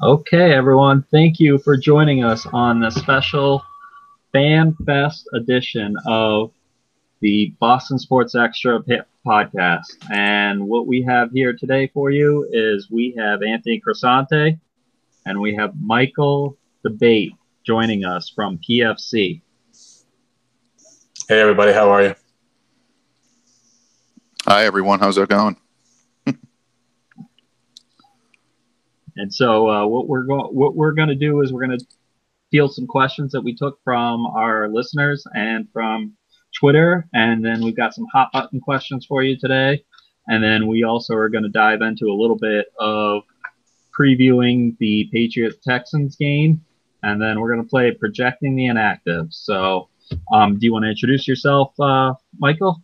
Okay, everyone, thank you for joining us on the special Fan Fest edition of the Boston Sports Extra podcast. And what we have here today for you is we have Anthony Crisante and we have Michael D'Abate joining us from PFC. Hey, everybody, how are you? Hi, everyone. How's it going? And so, uh, what we're going what we're going to do is we're going to field some questions that we took from our listeners and from Twitter, and then we've got some hot button questions for you today, and then we also are going to dive into a little bit of previewing the Patriots Texans game, and then we're going to play projecting the inactive. So, um, do you want to introduce yourself, uh, Michael?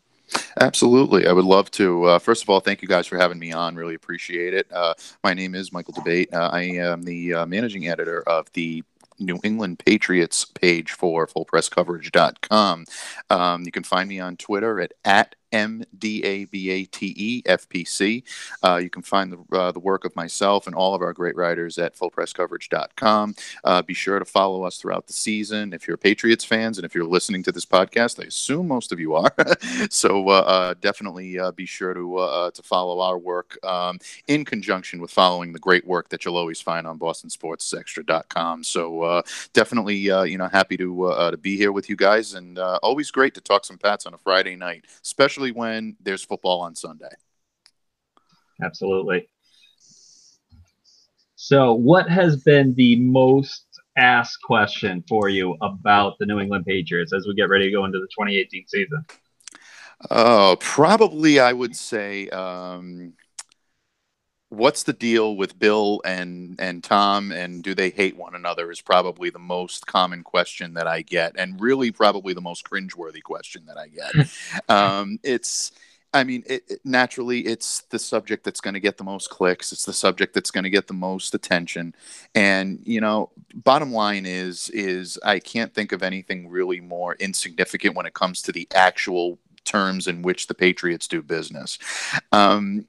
Absolutely. I would love to. Uh, first of all, thank you guys for having me on. Really appreciate it. Uh, my name is Michael D'Abate. Uh, I am the uh, managing editor of the New England Patriots page for fullpresscoverage.com. Um, you can find me on Twitter at, at M D A B A T E F P C. Uh, you can find the, uh, the work of myself and all of our great writers at fullpresscoverage.com. Uh, be sure to follow us throughout the season. If you're Patriots fans and if you're listening to this podcast, I assume most of you are. so uh, uh, definitely uh, be sure to to follow our work um, in conjunction with following the great work that you'll always find on BostonSportsExtra.com. So definitely, you know, happy to to be here with you guys, and always great to talk some Pats on a Friday night, especially when there's football on Sunday. Absolutely. So, what has been the most asked question for you about the New England Patriots as we get ready to go into the 2018 season? Oh, probably I would say, um, what's the deal with Bill and and Tom, and do they hate one another? Is probably the most common question that I get, and really probably the most cringeworthy question that I get. um, it's I mean, it, it, naturally, it's the subject that's going to get the most clicks. It's the subject that's going to get the most attention. And you know, bottom line is, is I can't think of anything really more insignificant when it comes to the actual terms in which the Patriots do business. Um,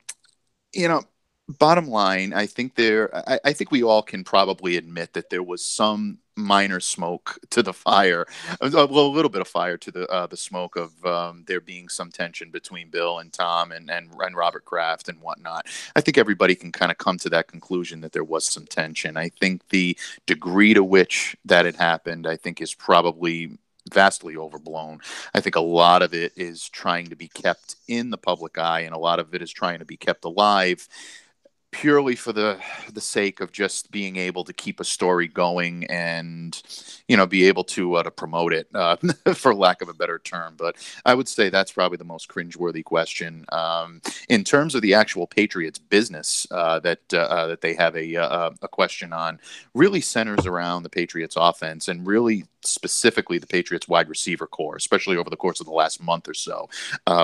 you know, bottom line, I think there, I, I, think we all can probably admit that there was some minor smoke to the fire, uh, well, a little bit of fire to the uh, the smoke of um, there being some tension between Bill and Tom and, and and Robert Kraft and whatnot. I think everybody can kind of come to that conclusion that there was some tension. I think the degree to which that had happened, I think, is probably vastly overblown. I think a lot of it is trying to be kept in the public eye, and a lot of it is trying to be kept alive purely for the the sake of just being able to keep a story going and you know be able to uh, to promote it uh, for lack of a better term but i would say that's probably the most cringeworthy question um, in terms of the actual patriots business uh, that uh, uh, that they have a, uh, a question on really centers around the patriots offense and really specifically the Patriots wide receiver corps, especially over the course of the last month or so.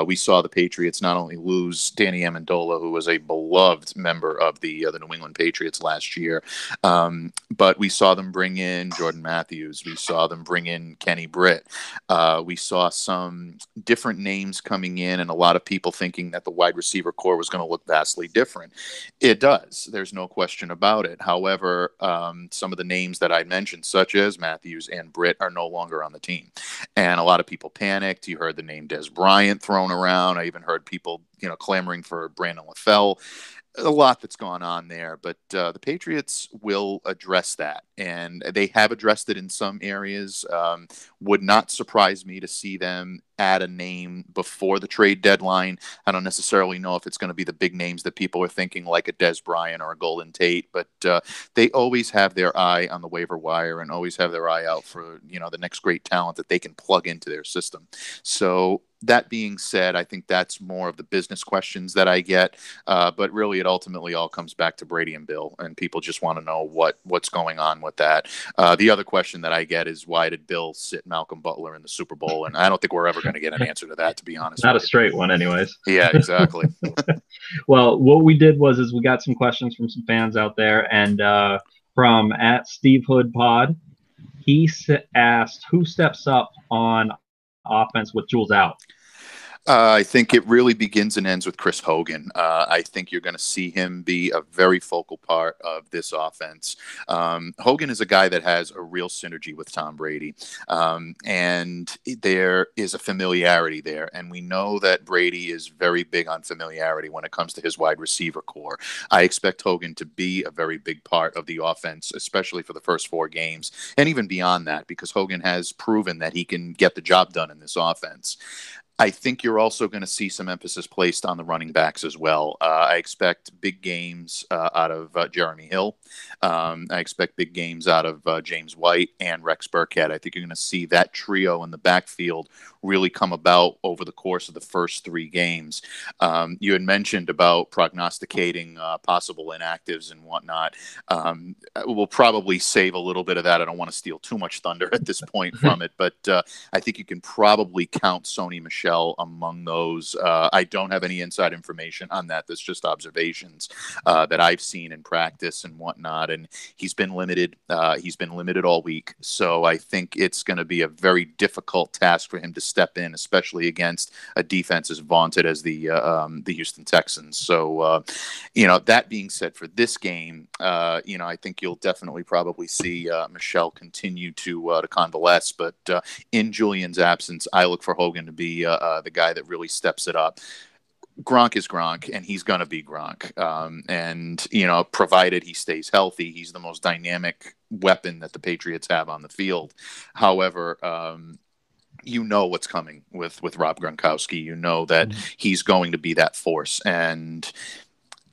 We saw the Patriots not only lose Danny Amendola, who was a beloved member of the uh, the New England Patriots last year, um, but we saw them bring in Jordan Matthews. We saw them bring in Kenny Britt. Uh, we saw some different names coming in, and a lot of people thinking that the wide receiver corps was going to look vastly different. It does. There's no question about it. However, um, some of the names that I mentioned, such as Matthews and Britt, are no longer on the team. And a lot of people panicked. You heard the name Dez Bryant thrown around. I even heard people, you know, clamoring for Brandon LaFell a lot that's gone on there, but uh, the Patriots will address that, and they have addressed it in some areas. Um, would not surprise me to see them add a name before the trade deadline. I don't necessarily know if it's going to be the big names that people are thinking, like a Dez Bryant or a Golden Tate, but uh, they always have their eye on the waiver wire and always have their eye out for you know the next great talent that they can plug into their system. So that being said, I think that's more of the business questions that I get. Uh, but really, it ultimately all comes back to Brady and Bill, and people just want to know what what's going on with that. Uh, the other question that I get is why did Bill sit Malcolm Butler in the Super Bowl? And I don't think we're ever going to get an answer to that, to be honest. Not a straight one, anyways. Yeah, exactly. well, what we did was is we got some questions from some fans out there, and uh, from at Steve Hood Pod, he asked who steps up on offense with Jules out? Uh, I think it really begins and ends with Chris Hogan. Uh, I think you're going to see him be a very focal part of this offense. Um, Hogan is a guy that has a real synergy with Tom Brady, um, and there is a familiarity there. And we know that Brady is very big on familiarity when it comes to his wide receiver corps. I expect Hogan to be a very big part of the offense, especially for the first four games, and even beyond that, because Hogan has proven that he can get the job done in this offense. I think you're also going to see some emphasis placed on the running backs as well. Uh, I expect big games uh, out of uh, Jeremy Hill. Um, I expect big games out of uh, James White and Rex Burkhead. I think you're going to see that trio in the backfield really come about over the course of the first three games. Um, you had mentioned about prognosticating uh, possible inactives and whatnot. Um, we'll probably save a little bit of that. I don't want to steal too much thunder at this point from it, but uh, I think you can probably count Sony Michel among those. Uh, I don't have any inside information on that. That's just observations uh, that I've seen in practice and whatnot. And he's been limited. Uh, he's been limited all week. So I think it's going to be a very difficult task for him to step in, especially against a defense as vaunted as the uh, um, the Houston Texans. So, uh, you know, that being said, for this game, uh, you know, I think you'll definitely probably see uh, Michel continue to to convalesce. But in Julian's absence, I look for Hogan to be the guy that really steps it up. Gronk is Gronk, and he's going to be Gronk. Um, and, you know, provided he stays healthy, he's the most dynamic weapon that the Patriots have on the field. However, um, you know what's coming with with Rob Gronkowski. You know that mm-hmm. he's going to be that force, and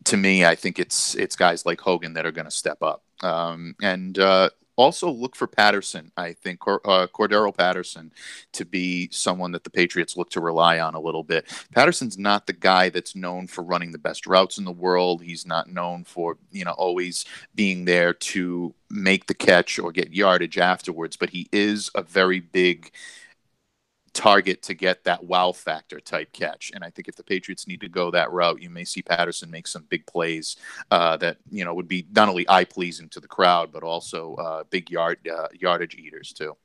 to me, I think it's it's guys like Hogan that are going to step up. Um, and uh, also look for Patterson. I think uh, Cordarrelle Patterson to be someone that the Patriots look to rely on a little bit. Patterson's not the guy that's known for running the best routes in the world. He's not known for you know always being there to make the catch or get yardage afterwards. But he is a very big target to get that wow factor type catch. And I think if the Patriots need to go that route, you may see Patterson make some big plays uh, that you know would be not only eye pleasing to the crowd, but also uh, big yard uh, yardage eaters too.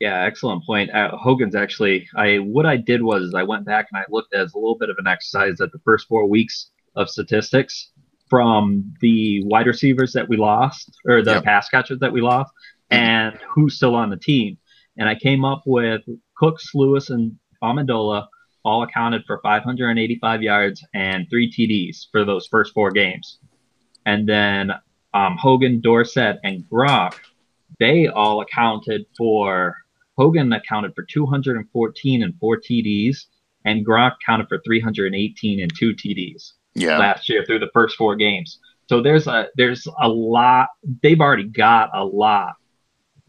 Yeah, excellent point. Uh, Hogan's actually, I what I did was I went back and I looked as a little bit of an exercise at the first four weeks of statistics from the wide receivers that we lost or the yep. pass catchers that we lost mm-hmm. and who's still on the team and I came up with Cooks, Lewis, and Amendola all accounted for 585 yards and three TDs for those first four games. And then um, Hogan, Dorsett, and Gronk, they all accounted for Hogan accounted for 214 and four TDs, and Gronk counted for 318 and two TDs yeah. last year through the first four games. So there's a there's a lot. They've already got a lot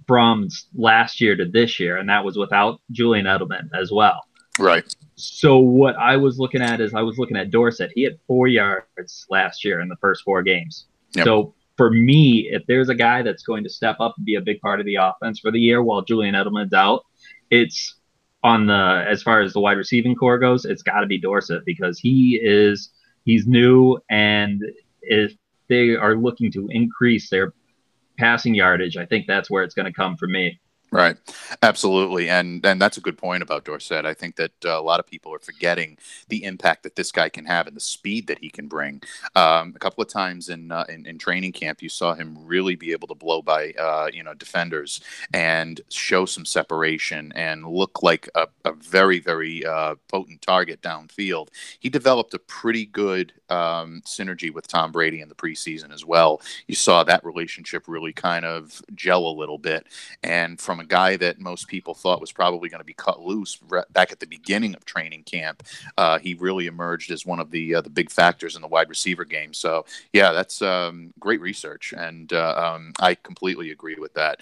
from last year to this year, and that was without Julian Edelman as well. Right. So what I was looking at is I was looking at Dorsett. He had four yards last year in the first four games. Yep. So for me, if there's a guy that's going to step up and be a big part of the offense for the year while Julian Edelman's out, it's on the as far as the wide receiving corps goes, it's got to be Dorsett because he is he's new and if they are looking to increase their passing yardage, I think that's where it's going to come for me. Right, absolutely, and and that's a good point about Dorsett. I think that uh, a lot of people are forgetting the impact that this guy can have and the speed that he can bring. Um, a couple of times in, uh, in, in training camp, you saw him really be able to blow by uh, you know defenders and show some separation and look like a, a very very uh, potent target downfield. He developed a pretty good um, synergy with Tom Brady in the preseason as well. You saw that relationship really kind of gel a little bit, and from a guy that most people thought was probably going to be cut loose back at the beginning of training camp. Uh, he really emerged as one of the uh, the big factors in the wide receiver game. So yeah, that's um, great research, and uh, um, I completely agree with that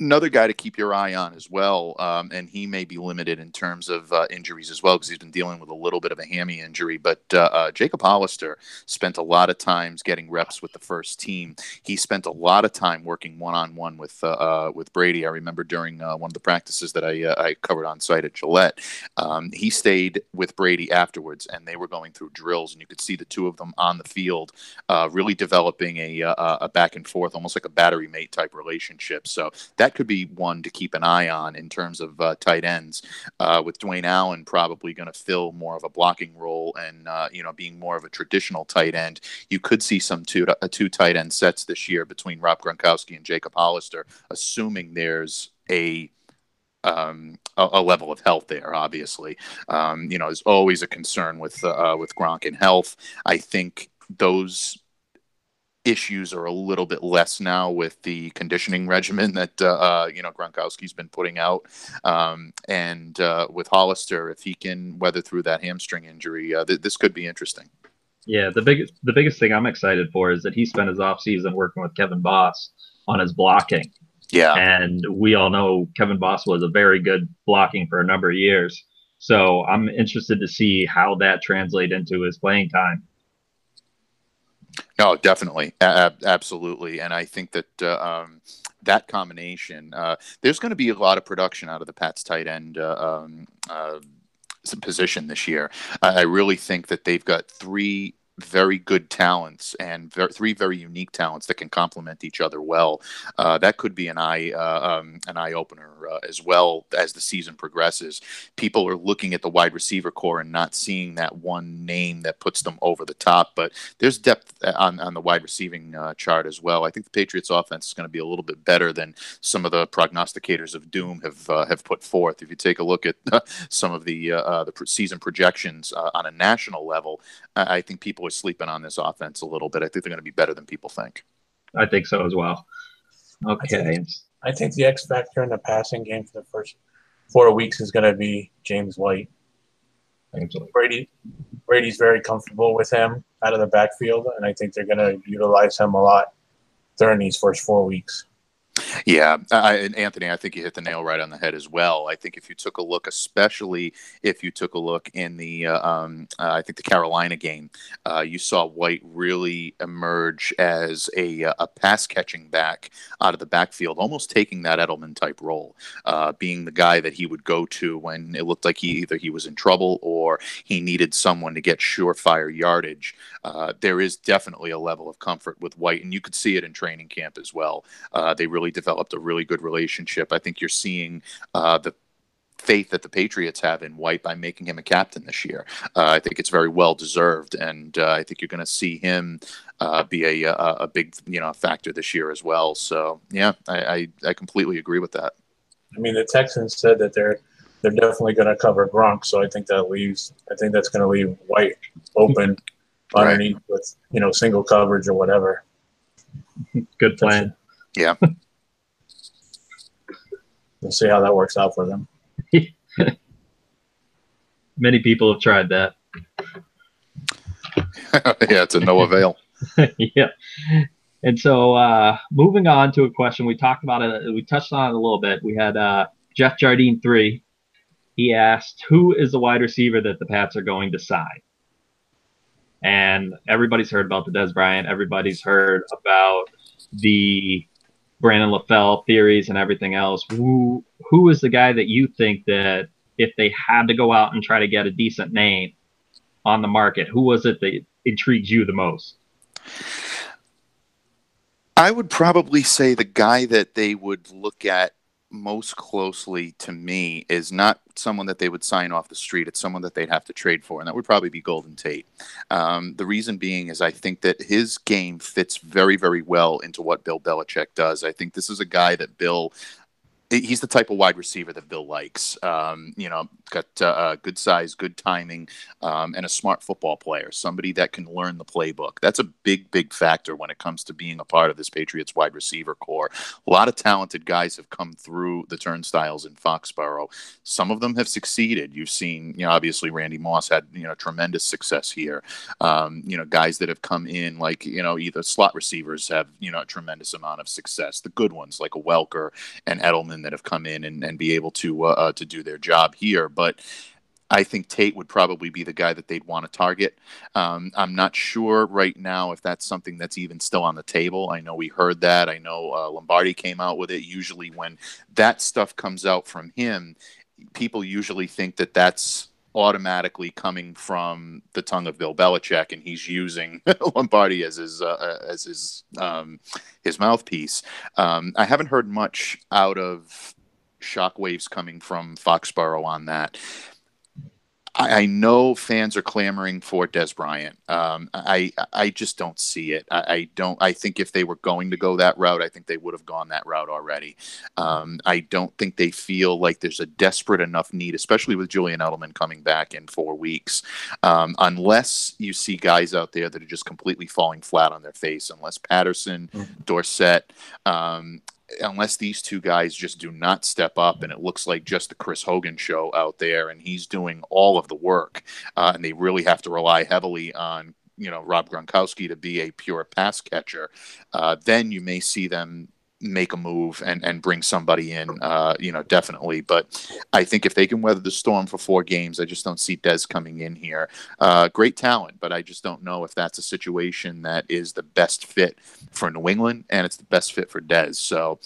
another guy to keep your eye on as well, um, and he may be limited in terms of uh, injuries as well because he's been dealing with a little bit of a hammy injury. But uh, uh, Jacob Hollister spent a lot of times getting reps with the first team. He spent a lot of time working one on one with uh, uh, with Brady. I remember during uh, one of the practices that I I covered on site at Gillette, um, he stayed with Brady afterwards, and they were going through drills, and you could see the two of them on the field, really developing a a back and forth, almost like a battery mate type relationship. So that that could be one to keep an eye on in terms of uh, tight ends. Uh, with Dwayne Allen probably going to fill more of a blocking role and uh, you know being more of a traditional tight end, you could see some two uh, two tight end sets this year between Rob Gronkowski and Jacob Hollister, assuming there's a um, a, a, level of health there. Obviously, um, you know, is always a concern with uh, with Gronk and health. I think those issues are a little bit less now with the conditioning regimen that uh, uh, you know Gronkowski's been putting out, um, and uh, with Hollister, if he can weather through that hamstring injury, uh, th- this could be interesting. Yeah, the biggest the biggest thing I'm excited for is that he spent his offseason working with Kevin Boss on his blocking. Yeah, and we all know Kevin Boss was a very good blocking for a number of years. So I'm interested to see how that translates into his playing time. No, definitely, absolutely, and I think that uh, um, that combination, uh, there's going to be a lot of production out of the Pats tight end uh, um, uh, position this year. I really think that they've got three very good talents and ver- three very unique talents that can complement each other well. Uh, that could be an eye uh, um, an eye opener uh, as well as the season progresses. People are looking at the wide receiver corps and not seeing that one name that puts them over the top. But there's depth uh, on, on the wide receiving uh, chart as well. I think the Patriots' offense is going to be a little bit better than some of the prognosticators of doom have uh, have put forth. If you take a look at some of the the season projections on a national level, I think people are sleeping on this offense a little bit. I think they're going to be better than people think. I think so as well. Okay. I think, I think the X factor in the passing game for the first four weeks is going to be James White. Brady Brady's very comfortable with him out of the backfield, and I think they're going to utilize him a lot during these first four weeks. Yeah, I, and Anthony, I think you hit the nail right on the head as well. I think if you took a look, especially if you took a look in the, uh, um, uh, I think the Carolina game, uh, you saw White really emerge as a, uh, a pass catching back out of the backfield, almost taking that Edelman type role, uh, being the guy that he would go to when it looked like he either he was in trouble or he needed someone to get surefire yardage. Uh, there is definitely a level of comfort with White, and you could see it in training camp as well. they really developed a really good relationship. I think you're seeing uh, the faith that the Patriots have in White by making him a captain this year. Uh, I think it's very well deserved, and uh, I think you're going to see him uh, be a, a, a big you know factor this year as well. So yeah, I, I, I completely agree with that. I mean, the Texans said that they're they're definitely going to cover Gronk, so I think that leaves I think that's going to leave White open underneath right. with you know single coverage or whatever. Good plan. Yeah. We'll see how that works out for them. Many people have tried that. yeah, it's a no avail. yeah. And so, uh, moving on to a question, we talked about it, we touched on it a little bit. We had uh, Jeff Jardine three. He asked, "Who is the wide receiver that the Pats are going to sign?" And everybody's heard about the Dez Bryant. Everybody's heard about the Brandon LaFell theories and everything else. Who who is the guy that you think that if they had to go out and try to get a decent name on the market, who was it that intrigues you the most? I would probably say the guy that they would look at most closely to me is not someone that they would sign off the street. It's someone that they'd have to trade for, and that would probably be Golden Tate. Um, the reason being is I think that his game fits very, very well into what Bill Belichick does. I think this is a guy that Bill he's the type of wide receiver that Bill likes. Um, you know, got uh, uh, good size, good timing, um, and a smart football player. Somebody that can learn the playbook. That's a big, big factor when it comes to being a part of this Patriots wide receiver corps. A lot of talented guys have come through the turnstiles in Foxborough. Some of them have succeeded. You've seen, you know, obviously Randy Moss had you know tremendous success here. Um, you know, guys that have come in like you know either slot receivers have you know a tremendous amount of success. The good ones like a Welker and Edelman that have come in and, and be able to uh, uh, to do their job here. But I think Tate would probably be the guy that they'd want to target. Um, I'm not sure right now if that's something that's even still on the table. I know we heard that. I know uh, Lombardi came out with it. Usually, when that stuff comes out from him, people usually think that that's automatically coming from the tongue of Bill Belichick, and he's using Lombardi as his uh, as his um, his mouthpiece. Um, I haven't heard much out of shockwaves coming from Foxborough on that. I, I know fans are clamoring for Dez Bryant. Um, I I just don't see it. I, I, don't. I think if they were going to go that route, I think they would have gone that route already. Um, I don't think they feel like there's a desperate enough need, especially with Julian Edelman coming back in four weeks, um, unless you see guys out there that are just completely falling flat on their face. Unless Patterson, mm-hmm. Dorsett, um, unless these two guys just do not step up and it looks like just the Chris Hogan show out there and he's doing all of the work uh, and they really have to rely heavily on you know Rob Gronkowski to be a pure pass catcher, uh, then you may see them make a move and and bring somebody in. Uh, you know, definitely. But I think if they can weather the storm for four games, I just don't see Dez coming in here. Uh, great talent, but I just don't know if that's a situation that is the best fit for New England and it's the best fit for Dez. So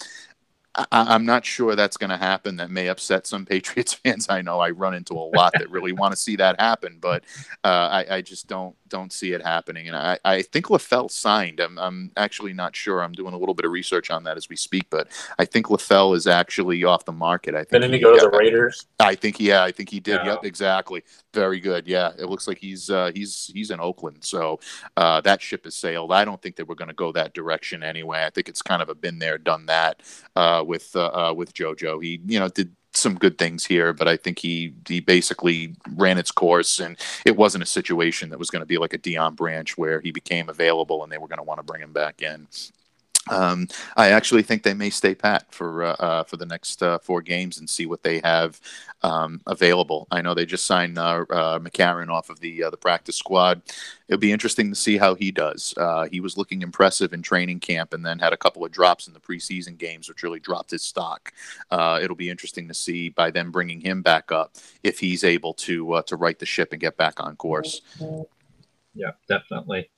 I, am not sure that's going to happen. That may upset some Patriots fans. I know I run into a lot that really want to see that happen, but uh, I, I, just don't don't see it happening. And I, I think LaFell signed. I'm, I'm actually not sure. I'm doing a little bit of research on that as we speak, but I think LaFell is actually off the market. I think. Didn't he, he go to the Raiders? I think yeah, I think he did. Yeah. Yep, exactly. Very good. Yeah, it looks like he's uh, he's he's in Oakland, so uh, that ship has sailed. I don't think that we're going to go that direction anyway. I think it's kind of a been there, done that uh, with uh, uh, with JoJo. He you know did some good things here, but I think he he basically ran its course, and it wasn't a situation that was going to be like a Deion Branch where he became available and they were going to want to bring him back in. Um, I actually think they may stay pat for uh, uh, for the next uh, four games and see what they have um, available. I know they just signed uh, uh, McCarron off of the uh, the practice squad. It'll be interesting to see how he does. he was looking impressive in training camp, and then had a couple of drops in the preseason games, which really dropped his stock. it'll be interesting to see by them bringing him back up if he's able to to right the ship and get back on course. Yeah, definitely.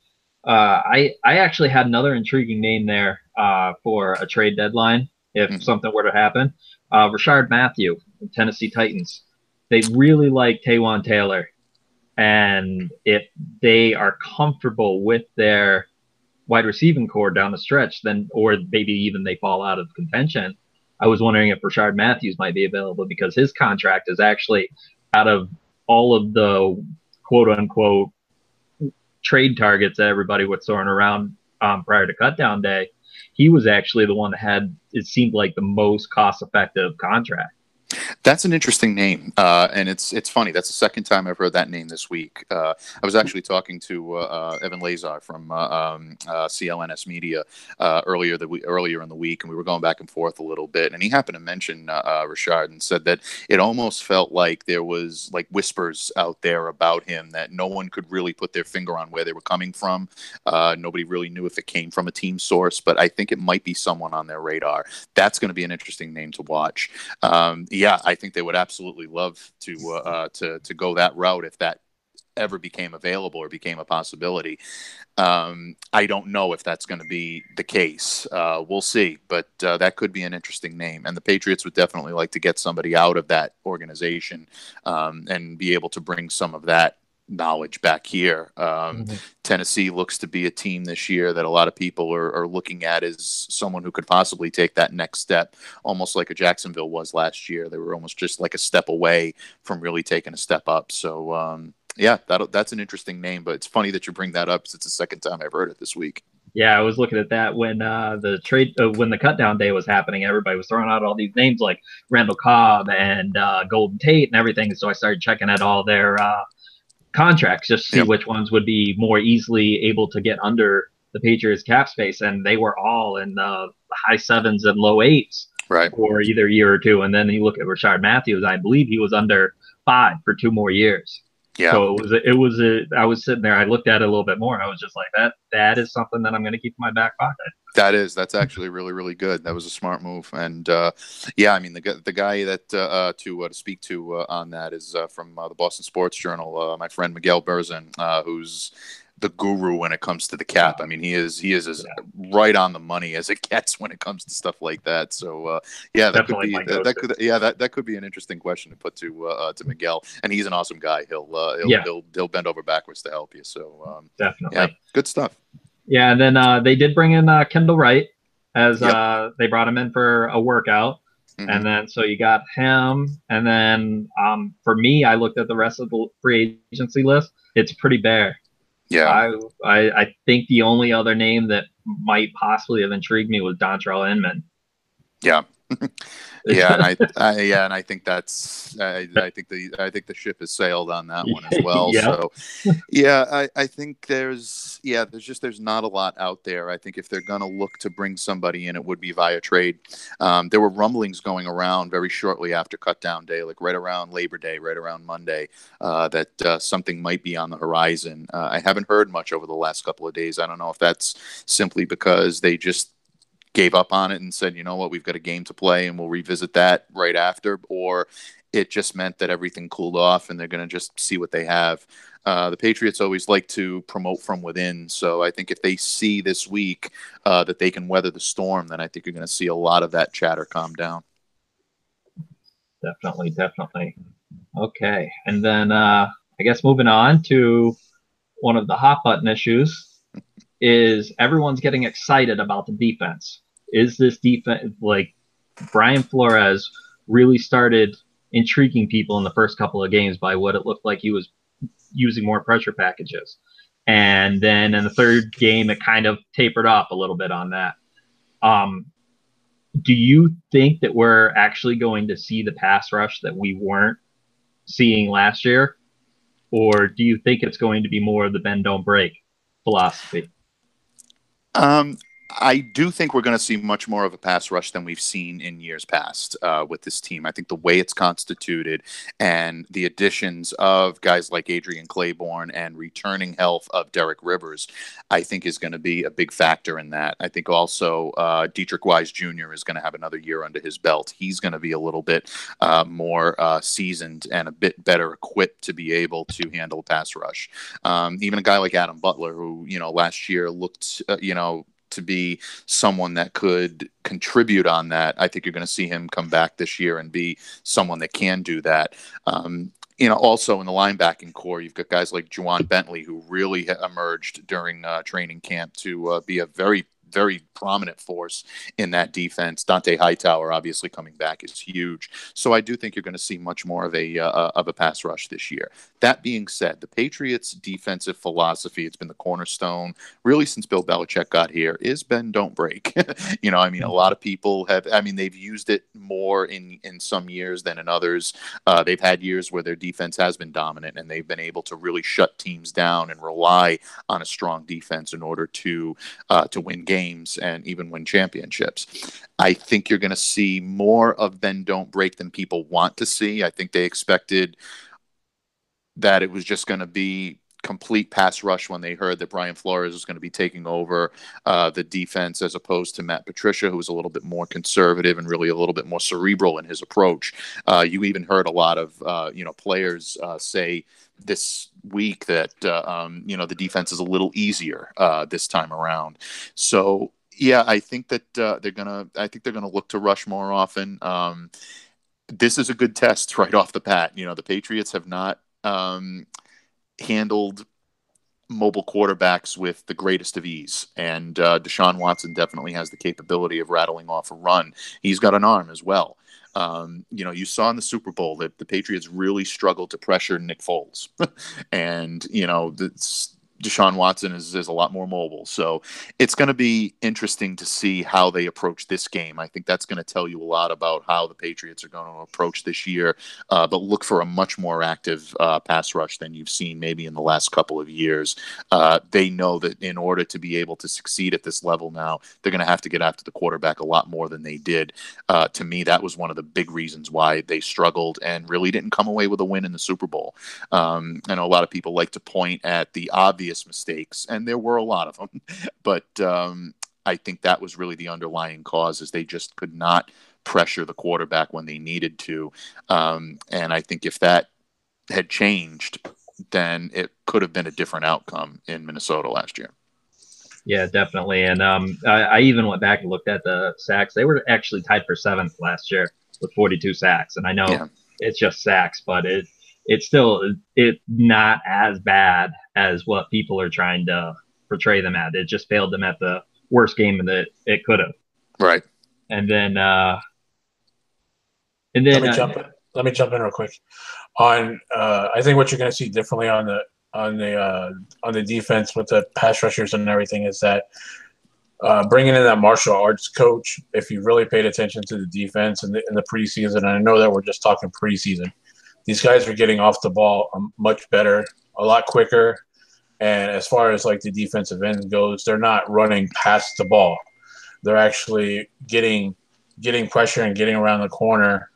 Uh, I I actually had another intriguing name there uh, for a trade deadline if mm-hmm. something were to happen. Uh, Rishard Matthew, Tennessee Titans. They really like Taywan Taylor, and if they are comfortable with their wide receiving corps down the stretch, then or maybe even they fall out of contention. I was wondering if Rishard Matthews might be available because his contract is actually out of all of the quote unquote trade targets that everybody was throwing around um, prior to cutdown day, he was actually the one that had it seemed like the most cost effective contract. That's an interesting name, uh, and it's it's funny. That's the second time I've heard that name this week. Uh, I was actually talking to uh, uh Evan Lazar from uh, um, uh, CLNS Media earlier the earlier in the week, and we were going back and forth a little bit. And he happened to mention Rishard and said that it almost felt like there was like whispers out there about him that no one could really put their finger on where they were coming from. nobody really knew if it came from a team source, but I think it might be someone on their radar. That's going to be an interesting name to watch. Um, yeah, I think they would absolutely love to uh, uh, to to go that route if that ever became available or became a possibility. Um, I don't know if that's going to be the case. Uh, we'll see, but uh, that could be an interesting name. And the Patriots would definitely like to get somebody out of that organization um, and be able to bring some of that knowledge back here. Um, mm-hmm. Tennessee looks to be a team this year that a lot of people are, are, looking at as someone who could possibly take that next step, almost like a Jacksonville was last year. They were almost just like a step away from really taking a step up. So, um, yeah, that, that's an interesting name, but it's funny that you bring that up. because It's the second time I've heard it this week. Yeah, I was looking at that when uh, the trade uh, when the cutdown day was happening. Everybody was throwing out all these names like Randall Cobb and uh, Golden Tate and everything. So I started checking at all their uh, contracts just to see yep. which ones would be more easily able to get under the Patriots cap space, and they were all in the high sevens and low eights right. for either year or two. And then you look at Rishard Matthews, I believe he was under five for two more years. Yeah. So it was a, it was a I was sitting there, I looked at it a little bit more, and I was just like, that that is something that I'm going to keep in my back pocket. That is that's actually really really good. That was a smart move, and uh, yeah, I mean the the guy that uh, uh to uh, to speak to uh, on that is uh, from the Boston Sports Journal, my friend Miguel Benzan, uh who's the guru when it comes to the cap. I mean, he is he is as right on the money as it gets when it comes to stuff like that. So uh, yeah, that Definitely could be that, that could yeah that, that could be an interesting question to put to uh, uh, to Miguel. And he's an awesome guy. He'll uh, he'll, Yeah. he'll he'll bend over backwards to help you. So um, Definitely. yeah, good stuff. Yeah, and then uh, they did bring in uh, Kendall Wright as Yep. uh, they brought him in for a workout, Mhm. and then so you got him, and then um, for me, I looked at the rest of the free agency list. It's pretty bare. Yeah, I, I I think the only other name that might possibly have intrigued me was Dontrell Inman. yeah. yeah, and I, I yeah, and I think that's I, I think the I think the ship has sailed on that one as well. Yeah. So yeah, I, I think there's yeah, there's just there's not a lot out there. I think if they're gonna look to bring somebody in, it would be via trade. Um, there were rumblings going around very shortly after cut down day, like right around Labor Day, right around Monday, uh, that uh, something might be on the horizon. Uh, I haven't heard much over the last couple of days. I don't know if that's simply because they just gave up on it and said, you know what, we've got a game to play and we'll revisit that right after, or it just meant that everything cooled off and they're going to just see what they have. Uh, the Patriots always like to promote from within. So I think if they see this week uh, that they can weather the storm, then I think you're going to see a lot of that chatter calm down. Definitely, definitely. Okay, and then uh, I guess moving on to one of the hot button issues is everyone's getting excited about the defense. Is this defense like Brian Flores really started intriguing people in the first couple of games by what it looked like he was using more pressure packages. And then in the third game, it kind of tapered off a little bit on that. Um, do you think that we're actually going to see the pass rush that we weren't seeing last year? Or do you think it's going to be more of the bend don't break philosophy? Um, I do think we're going to see much more of a pass rush than we've seen in years past uh, with this team. I think the way it's constituted and the additions of guys like Adrian Clayborn and returning health of Derek Rivers, I think is going to be a big factor in that. I think also uh, Deatrich Wise Jr. is going to have another year under his belt. He's going to be a little bit uh, more uh, seasoned and a bit better equipped to be able to handle a pass rush. Um, even a guy like Adam Butler, who you know last year looked, uh, you know to be someone that could contribute on that. I think you're going to see him come back this year and be someone that can do that. Um, you know, also in the linebacking corps, you've got guys like Ja'Whaun Bentley who really emerged during uh, training camp to uh, be a very very prominent force in that defense. Dont'a Hightower, obviously coming back, is huge. So I do think you're going to see much more of a uh, of a pass rush this year. That being said, the Patriots' defensive philosophy, it's been the cornerstone really since Bill Belichick got here, is bend don't break. you know, I mean, a lot of people have. I mean, they've used it more in in some years than in others. Uh, they've had years where their defense has been dominant, and they've been able to really shut teams down and rely on a strong defense in order to uh, to win games and even win championships. I think you're going to see more of bend don't break than people want to see. I think they expected that it was just going to be complete pass rush when they heard that Brian Flores was going to be taking over uh, the defense as opposed to Matt Patricia, who was a little bit more conservative and really a little bit more cerebral in his approach. Uh, you even heard a lot of uh, you know players uh, say this week that uh, um, you know the defense is a little easier uh, this time around. So yeah, I think that uh, they're gonna. I think they're gonna look to rush more often. Um, this is a good test right off the bat. You know, the Patriots have not um, handled mobile quarterbacks with the greatest of ease, and uh, Deshaun Watson definitely has the capability of rattling off a run. He's got an arm as well. Um, you know, you saw in the Super Bowl that the Patriots really struggled to pressure Nick Foles, and you know, Deshaun Watson is, is a lot more mobile. So it's going to be interesting to see how they approach this game. I think that's going to tell you a lot about how the Patriots are going to approach this year. Uh, but look for a much more active uh, pass rush than you've seen maybe in the last couple of years. Uh, they know that in order to be able to succeed at this level now, they're going to have to get after the quarterback a lot more than they did. Uh, to me, that was one of the big reasons why they struggled and really didn't come away with a win in the Super Bowl. Um, I know a lot of people like to point at the obvious mistakes, and there were a lot of them. But um, I think that was really the underlying cause is they just could not pressure the quarterback when they needed to. Um, and I think if that had changed, then it could have been a different outcome in Minnesota last year. Yeah, definitely. And um, I, I, even went back and looked at the sacks. They were actually tied for seventh last year with 42 sacks. And I know yeah. it's just sacks, but it it's still it's not as bad as what people are trying to portray them at. It just failed them at the worst game that it could have. Right. And then uh and then let me uh, jump in. Let me jump in real quick. On uh I think what you're going to see differently on the on the uh, on the defense with the pass rushers and everything is that uh, bringing in that martial arts coach. If you really paid attention to the defense in the, in the preseason, and I know that we're just talking preseason, these guys are getting off the ball um, much better, a lot quicker. And as far as like the defensive end goes, they're not running past the ball. They're actually getting getting pressure and getting around the corner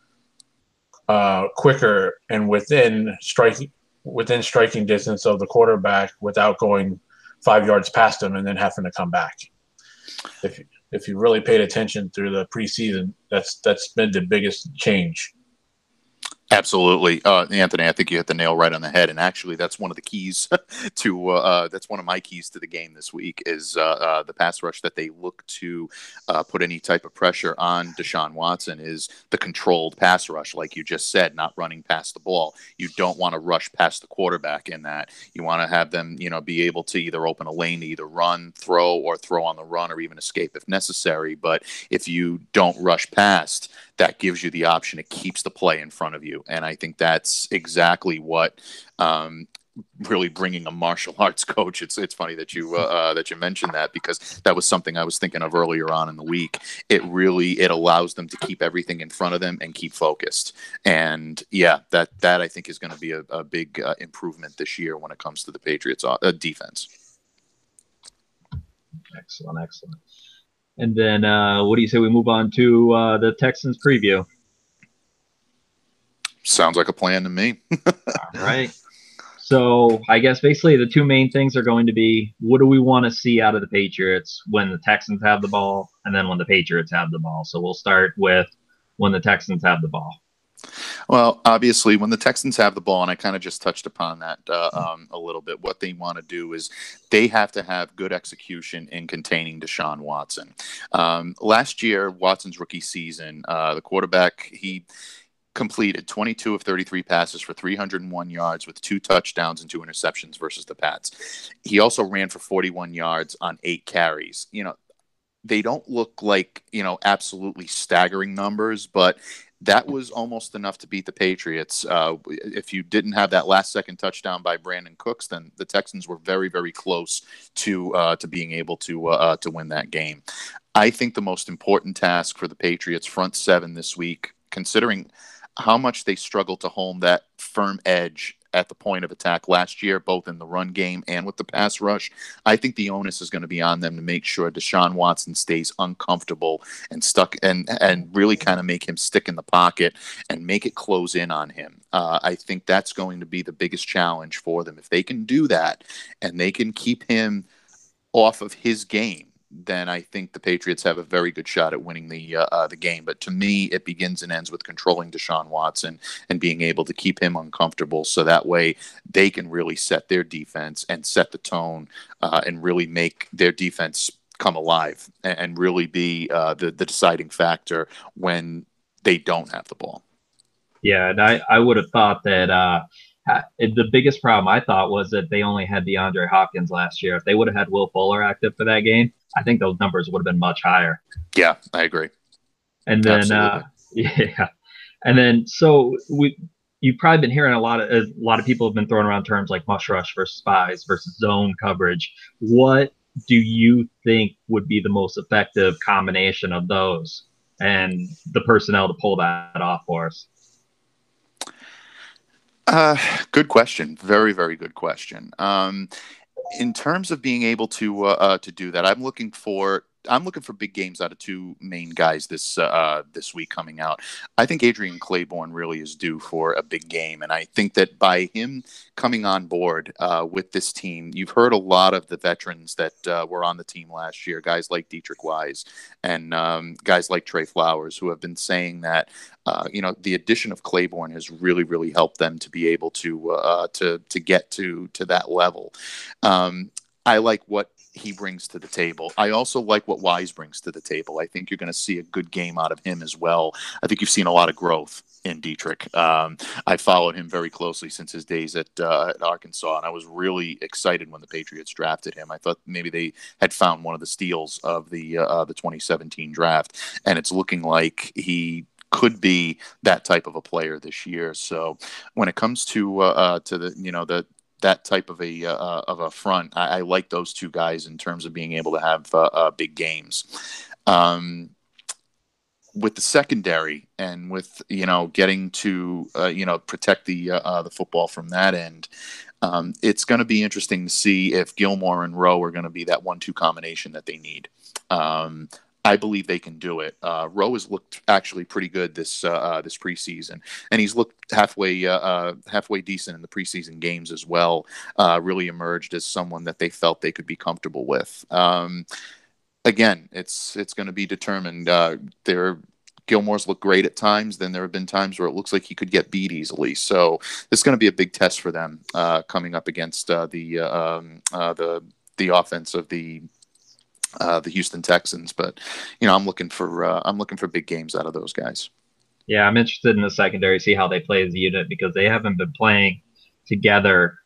uh, quicker and within striking within striking distance of the quarterback without going five yards past him and then having to come back. If if you really paid attention through the preseason, that's that's been the biggest change. Absolutely, uh, Anthony. I think you hit the nail right on the head, and actually, that's one of the keys to uh, uh, that's one of my keys to the game this week is uh, uh, the pass rush that they look to uh, put any type of pressure on Deshaun Watson is the controlled pass rush, like you just said, not running past the ball. You don't want to rush past the quarterback in that. You want to have them, you know, be able to either open a lane to either run, throw, or throw on the run, or even escape if necessary. But if you don't rush past, that gives you the option. It keeps the play in front of you, and I think that's exactly what um, really bringing a martial arts coach. It's it's funny that you uh, uh, that you mentioned that because that was something I was thinking of earlier on in the week. It really it allows them to keep everything in front of them and keep focused. And yeah, that that I think is going to be a, a big uh, improvement this year when it comes to the Patriots uh, defense. Excellent, excellent. And then, uh, what do you say we move on to uh, the Texans preview? Sounds like a plan to me. All right. So I guess basically the two main things are going to be what do we want to see out of the Patriots when the Texans have the ball, and then when the Patriots have the ball. So we'll start with when the Texans have the ball. Well, obviously, when the Texans have the ball, and I kind of just touched upon that uh, um, a little bit, what they want to do is they have to have good execution in containing Deshaun Watson. Um, last year, Watson's rookie season, uh, the quarterback, he completed 22 of 33 passes for 301 yards with two touchdowns and two interceptions versus the Pats. He also ran for 41 yards on eight carries. You know, they don't look like, you know, absolutely staggering numbers, but that was almost enough to beat the Patriots. Uh, if you didn't have that last second touchdown by Brandin Cooks, then the Texans were very, very close to uh, to being able to uh, uh to win that game. I think the most important task for the Patriots front seven this week, considering how much they struggle to hold that firm edge at the point of attack last year, both in the run game and with the pass rush. I think the onus is going to be on them to make sure Deshaun Watson stays uncomfortable and stuck and and really kind of make him stick in the pocket and make it close in on him. Uh, I think that's going to be the biggest challenge for them. If they can do that and they can keep him off of his game then I think the Patriots have a very good shot at winning the uh, uh, the game. But to me, it begins and ends with controlling Deshaun Watson and being able to keep him uncomfortable, so that way they can really set their defense and set the tone uh, and really make their defense come alive and, and really be uh, the the deciding factor when they don't have the ball. Yeah, and I I would have thought that uh, the biggest problem I thought was that they only had DeAndre Hopkins last year. If they would have had Will Fuller active for that game, I think those numbers would have been much higher. Yeah, I agree. And then, uh, yeah, and then so we you've probably been hearing a lot of a lot of people have been throwing around terms like mush rush versus spies versus zone coverage. What do you think would be the most effective combination of those and the personnel to pull that off for us? Uh, good question. Very, very good question. Um, in terms of being able to uh, uh, to do that, I'm looking for I'm looking for big games out of two main guys this uh, this week coming out. I think Adrian Clayborn really is due for a big game, and I think that by him coming on board uh, with this team, you've heard a lot of the veterans that uh, were on the team last year, guys like Deatrich Wise and um, guys like Trey Flowers, who have been saying that uh, you know the addition of Clayborn has really really helped them to be able to uh, to to get to to that level. Um, I like what he brings to the table. I also like what Wise brings to the table. I think you're going to see a good game out of him as well. I think you've seen a lot of growth in Deatrich. Um, I followed him very closely since his days at, uh, at, Arkansas, and I was really excited when the Patriots drafted him. I thought maybe they had found one of the steals of the uh, the 2017 draft, and it's looking like he could be that type of a player this year. So when it comes to uh, uh to the you know the that type of a uh, of a front. I, I, like those two guys in terms of being able to have uh, uh, big games. Um, with the secondary and with you know getting to uh, you know protect the uh, uh, the football from that end, um, it's going to be interesting to see if Gilmore and Rowe are going to be that one-two combination that they need. Um, I believe they can do it. Uh, Rowe has looked actually pretty good this uh, uh, this preseason, and he's looked halfway uh, uh, halfway decent in the preseason games as well. Uh, really emerged as someone that they felt they could be comfortable with. Um, again, it's it's going to be determined. there, Gilmore's look great at times. Then there have been times where it looks like he could get beat easily. So is going to be a big test for them coming up against the um, the the offense of the uh, the Houston Texans. But you know, I'm looking for uh, I'm looking for big games out of those guys. Yeah, I'm interested in the secondary, see how they play as a unit because they haven't been playing together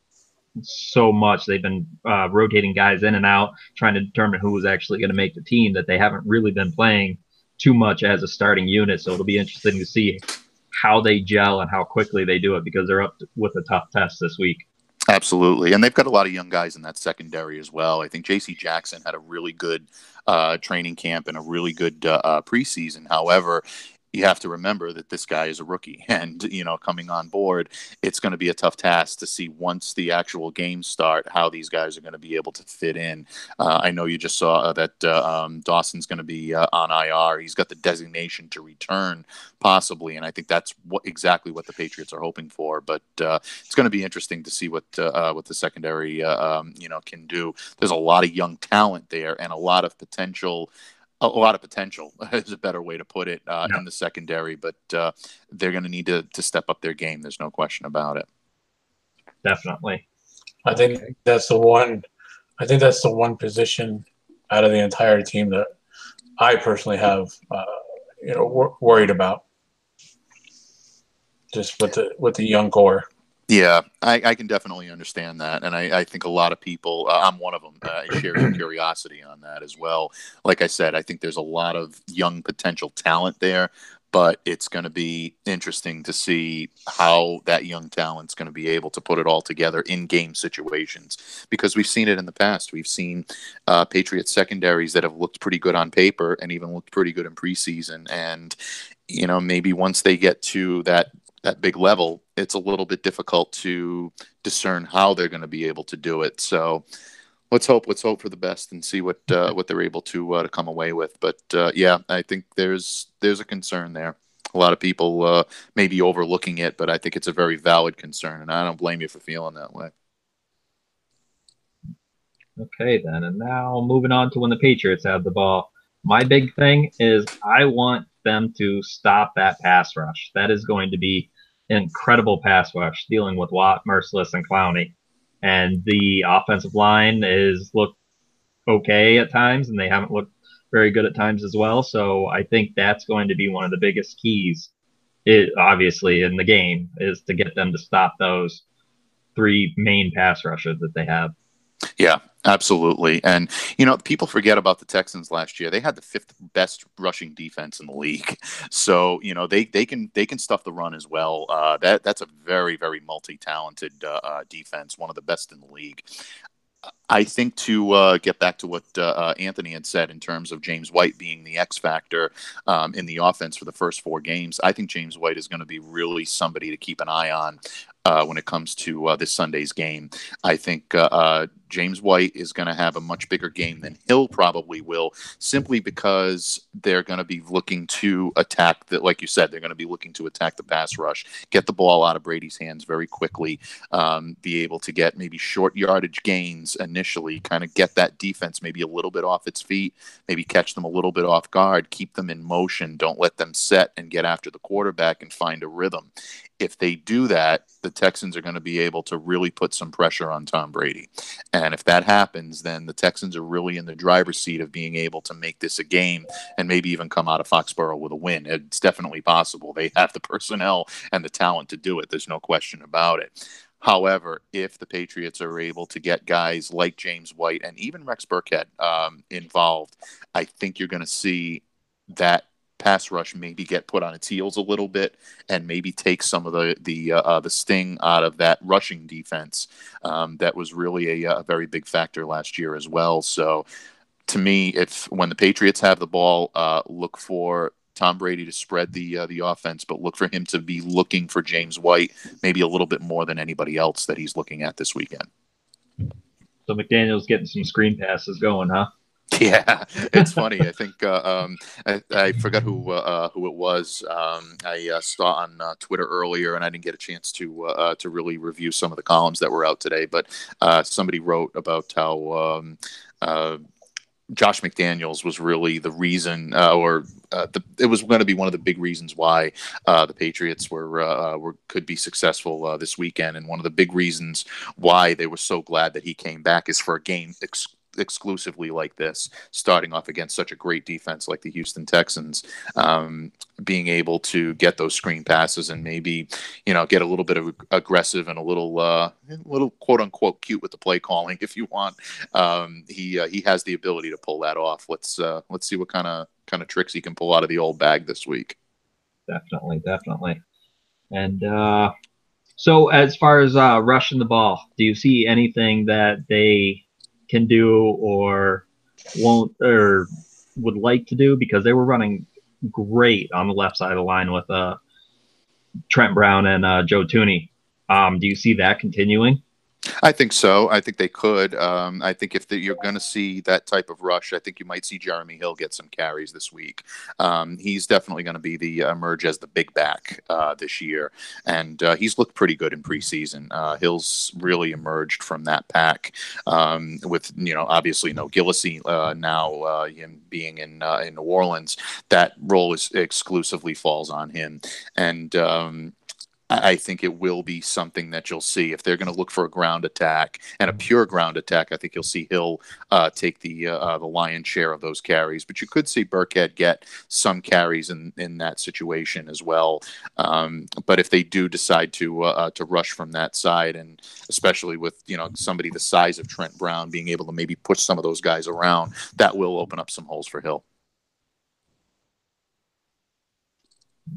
so much. They've been uh, rotating guys in and out, trying to determine who was actually going to make the team. That they haven't really been playing too much as a starting unit. So it'll be interesting to see how they gel and how quickly they do it because they're up with a tough test this week. Absolutely, and they've got a lot of young guys in that secondary as well. I think J.C. Jackson had a really good uh, training camp and a really good uh, uh preseason. However, you have to remember that this guy is a rookie and you know coming on board it's going to be a tough task to see once the actual games start how these guys are going to be able to fit in. Uh, i know you just saw uh, that uh, um, dawson's going to be uh, on ir he's got the designation to return possibly and i think that's what exactly what the patriots are hoping for but uh, it's going to be interesting to see what uh, what the secondary um, you know can do. There's a lot of young talent there and a lot of potential a, lot of potential is a better way to put it uh, yeah. in the secondary, but uh, they're going to need to to step up their game. There's no question about it. Definitely. I think that's the one. I think that's the one position out of the entire team that I personally have, uh, you know, wor- worried about. Just with the with the young corps. Yeah, I, I, can definitely understand that, and I, I think a lot of people. Uh, I'm one of them. Uh, I share your curiosity on that as well. Like I said, I think there's a lot of young potential talent there, but it's going to be interesting to see how that young talent's going to be able to put it all together in game situations because we've seen it in the past. We've seen uh, Patriots secondaries that have looked pretty good on paper and even looked pretty good in preseason, and you know maybe once they get to that that big level, it's a little bit difficult to discern how they're going to be able to do it. So let's hope let's hope for the best and see what uh, what they're able to uh, to come away with. But uh, yeah, I think there's there's a concern there. A lot of people uh, may be overlooking it, but I think it's a very valid concern, and I don't blame you for feeling that way. Okay, then, and now moving on to when the Patriots have the ball. My big thing is I want them to stop that pass rush. That is going to be incredible pass rush dealing with Watt, Mercilus, and Clowney. And the offensive line is looked okay at times, and they haven't looked very good at times as well. So I think that's going to be one of the biggest keys, it, obviously, in the game, is to get them to stop those three main pass rushers that they have. Yeah, absolutely. And you know, people forget about the Texans last year. They had the fifth best rushing defense in the league. So you know, they they can they can stuff the run as well. Uh, that that's a very very multi talented uh, uh, defense, one of the best in the league. I think to uh, get back to what uh, uh, Anthony had said in terms of James White being the X factor um, in the offense for the first four games, I think James White is going to be really somebody to keep an eye on uh, when it comes to uh, this Sunday's game. I think uh, James White is going to have a much bigger game than Hill probably will, simply because they're going to be looking to attack that, like you said, they're going to be looking to attack the pass rush, get the ball out of Brady's hands very quickly, um, be able to get maybe short yardage gains initially, kind of get that defense maybe a little bit off its feet, maybe catch them a little bit off guard, keep them in motion, don't let them set and get after the quarterback and find a rhythm if they do that, the Texans are going to be able to really put some pressure on Tom Brady. And if that happens, then the Texans are really in the driver's seat of being able to make this a game and maybe even come out of Foxborough with a win. It's definitely possible. They have the personnel and the talent to do it. There's no question about it. However, if the Patriots are able to get guys like James White and even Rex Burkhead um, involved, I think you're going to see that pass rush maybe get put on its heels a little bit and maybe take some of the the uh, uh, the sting out of that rushing defense um, that was really a, a, very big factor last year as well. So to me, if when the Patriots have the ball, uh, look for Tom Brady to spread the uh, the offense, but look for him to be looking for James White maybe a little bit more than anybody else that he's looking at this weekend. So McDaniel's getting some screen passes going, huh? Yeah, it's funny. I think uh, um, I, I, forgot who uh, uh, who it was. Um, I uh, saw on uh, Twitter earlier, and I didn't get a chance to uh, to really review some of the columns that were out today. But somebody wrote about how um, Josh McDaniels was really the reason, or the, it was going to be one of the big reasons why the Patriots were were could be successful this weekend, and one of the big reasons why they were so glad that he came back is for a game. Ex- exclusively like this, starting off against such a great defense like the Houston Texans, um, being able to get those screen passes and maybe you know get a little bit of aggressive and a little uh, little quote unquote cute with the play calling if you want. Um, he uh, he has the ability to pull that off. Let's uh, let's see what kind of kind of tricks he can pull out of the old bag this week. Definitely, definitely. And uh, so, as far as uh, rushing the ball, do you see anything that they can do or won't or would like to do because they were running great on the left side of the line with uh, Trent Brown and uh, Joe Thuney. Um, do you see that continuing? I think so. I think they could. Um, I think if the, you're going to see that type of rush, I think you might see Jeremy Hill get some carries this week. Um, he's definitely going to be the uh, emerge as the big back uh, this year, and uh, he's looked pretty good in preseason. Uh, Hill's really emerged from that pack um, with you know obviously no Gillislee uh, now uh, him being in in New Orleans. That role is exclusively falls on him, and um, I think it will be something that you'll see if they're going to look for a ground attack and a mm-hmm. pure ground attack. I think you'll see Hill uh, take the uh, uh, the lion's share of those carries, but you could see Burkhead get some carries in, in that situation as well. Um, but if they do decide to uh, uh, to rush from that side, and especially with you know somebody the size of Trent Brown being able to maybe push some of those guys around, that will open up some holes for Hill.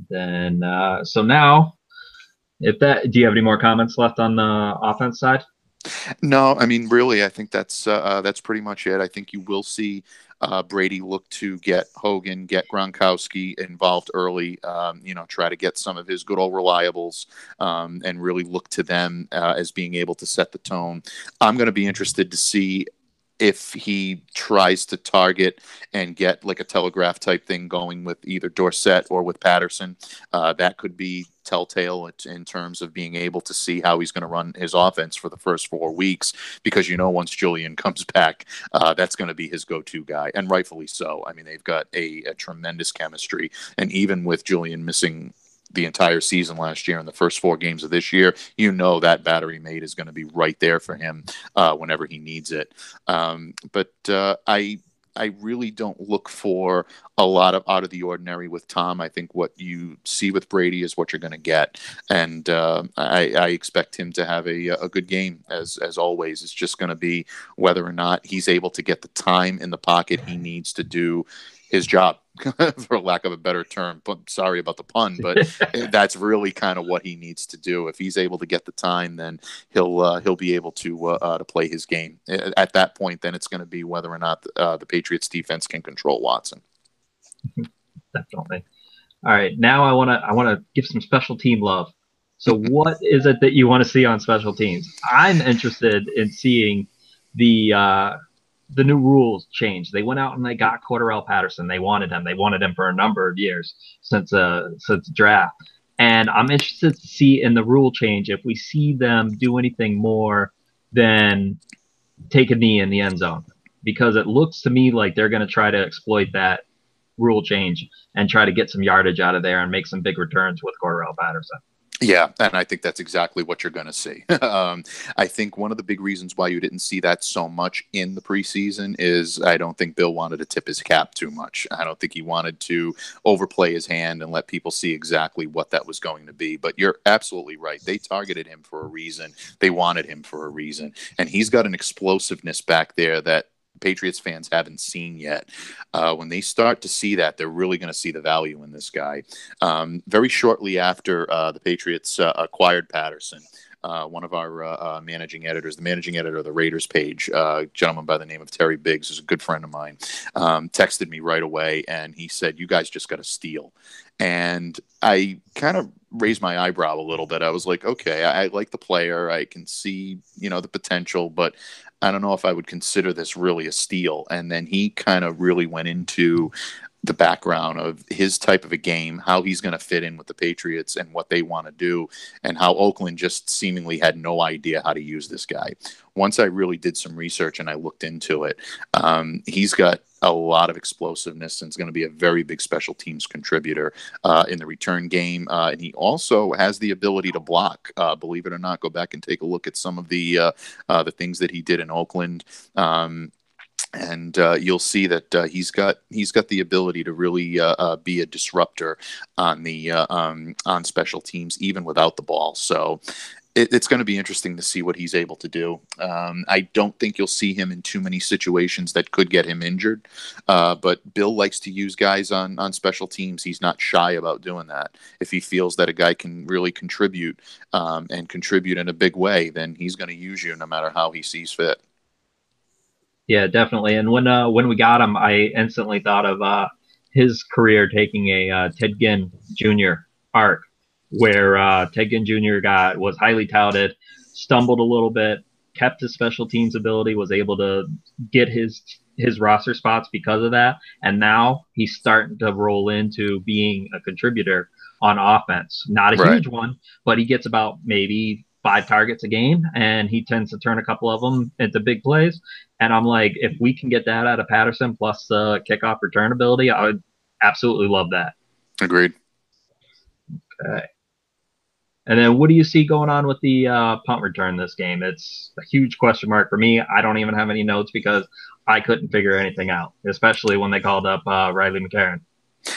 Then uh, so now if that, do you have any more comments left on the offense side? No, I mean, really, I think that's uh, uh, that's pretty much it. I think you will see uh, Brady look to get Hogan, get Gronkowski involved early. Um, you know, try to get some of his good old reliables, um, and really look to them uh, as being able to set the tone. I'm going to be interested to see if he tries to target and get like a telegraph type thing going with either Dorsett or with Patterson, uh, that could be telltale in terms of being able to see how he's going to run his offense for the first four weeks because you know once Julian comes back, uh, that's going to be his go-to guy, and rightfully so. I mean, they've got a, a tremendous chemistry, and even with Julian missing the entire season last year and the first four games of this year, you know that battery mate is going to be right there for him uh, whenever he needs it. Um, but uh, I I really don't look for a lot of out of the ordinary with Tom. I think what you see with Brady is what you're going to get, and uh, I, I, expect him to have a, a good game as as always. It's just going to be whether or not he's able to get the time in the pocket he needs to do his job for lack of a better term. But Sorry about the pun, but that's really kind of what he needs to do. If he's able to get the time, then he'll uh, he'll be able to uh, uh to play his game. At that point, then it's going to be whether or not uh, the Patriots defense can control Watson. Definitely. All right, now I want to I want to give some special team love. So, what is it that you want to see on special teams? I'm interested in seeing the uh, the new rules change. They went out and they got Cordarrelle Patterson. They wanted him. They wanted him for a number of years since uh since draft. And I'm interested to see in the rule change if we see them do anything more than take a knee in the end zone, because it looks to me like they're going to try to exploit that rule change and try to get some yardage out of there and make some big returns with Cordarrelle Patterson. Yeah, and I think that's exactly what you're going to see. um, I think one of the big reasons why you didn't see that so much in the preseason is I don't think Bill wanted to tip his cap too much. I don't think he wanted to overplay his hand and let people see exactly what that was going to be. But you're absolutely right. They targeted him for a reason. They wanted him for a reason, and he's got an explosiveness back there that Patriots fans haven't seen yet. Uh, when they start to see that, they're really going to see the value in this guy. Um, very shortly after uh, the Patriots uh, acquired Patterson, uh, one of our uh, uh, managing editors, the managing editor of the Raiders page, a gentleman by the name of Terry Biggs, who's a good friend of mine, um, texted me right away and he said, You guys just got to steal. And I kind of raised my eyebrow a little bit. I was like, okay, I, I, like the player. I can see, you know, the potential, but I don't know if I would consider this really a steal. And then he kind of really went into the background of his type of a game, how he's going to fit in with the Patriots and what they want to do, and how Oakland just seemingly had no idea how to use this guy. Once I really did some research and I looked into it, um, he's got a lot of explosiveness and is going to be a very big special teams contributor uh, in the return game. Uh, and he also has the ability to block. Uh, believe it or not, go back and take a look at some of the uh, uh, the things that he did in Oakland. Um, and uh, you'll see that uh, he's got he's got the ability to really uh, uh be a disruptor on the uh, um, on special teams even without the ball. So it, it's going to be interesting to see what he's able to do. Um, I don't think you'll see him in too many situations that could get him injured. Uh, but Bill likes to use guys on on special teams. He's not shy about doing that. If he feels that a guy can really contribute um, and contribute in a big way, then he's going to use you no matter how he sees fit. Yeah, definitely. And when uh, when we got him, I instantly thought of uh, his career taking a uh, Ted Ginn Jr. arc, where uh, Ted Ginn Jr. got was highly touted, stumbled a little bit, kept his special teams ability, was able to get his his roster spots because of that, and now he's starting to roll into being a contributor on offense. Not a right. huge one, but he gets about maybe five targets a game, and he tends to turn a couple of them into big plays. And I'm like, if we can get that out of Patterson plus the kickoff return ability, I would absolutely love that. Agreed. Okay. And then what do you see going on with the uh, punt return this game? It's a huge question mark for me. I don't even have any notes because I couldn't figure anything out, especially when they called up uh, Riley McCarron.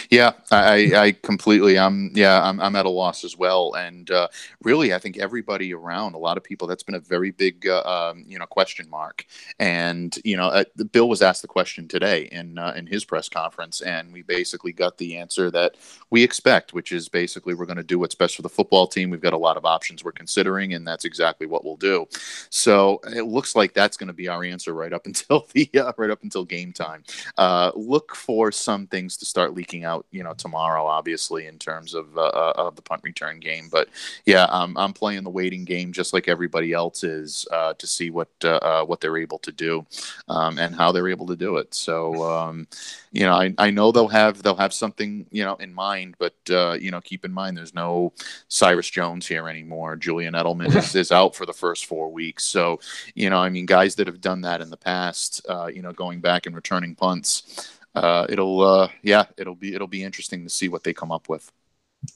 Yeah, I, I completely. I'm yeah, I'm, I'm at a loss as well. And uh, really, I think everybody around, a lot of people, that's been a very big uh, um, you know question mark. And you know, uh, Bill was asked the question today in uh, in his press conference, and we basically got the answer that we expect, which is basically we're going to do what's best for the football team. We've got a lot of options we're considering, and that's exactly what we'll do. So it looks like that's going to be our answer right up until the uh, right up until game time. Uh, look for some things to start leaking out, you know, tomorrow, obviously, in terms of uh, uh, of the punt return game. But yeah, I'm I'm playing the waiting game just like everybody else is uh, to see what uh, uh, what they're able to do um, and how they're able to do it. So um, you know, I, I know they'll have they'll have something you know in mind, but uh, you know, keep in mind there's no Cyrus Jones here anymore. Julian Edelman is, is out for the first four weeks. So you know, I mean, guys that have done that in the past, you know, going back and returning punts uh, it'll uh, yeah, it'll be it'll be interesting to see what they come up with.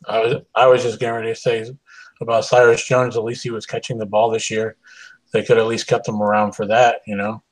I was I was just getting ready to say about Cyrus Jones. At least he was catching the ball this year. They could at least kept him around for that, you know.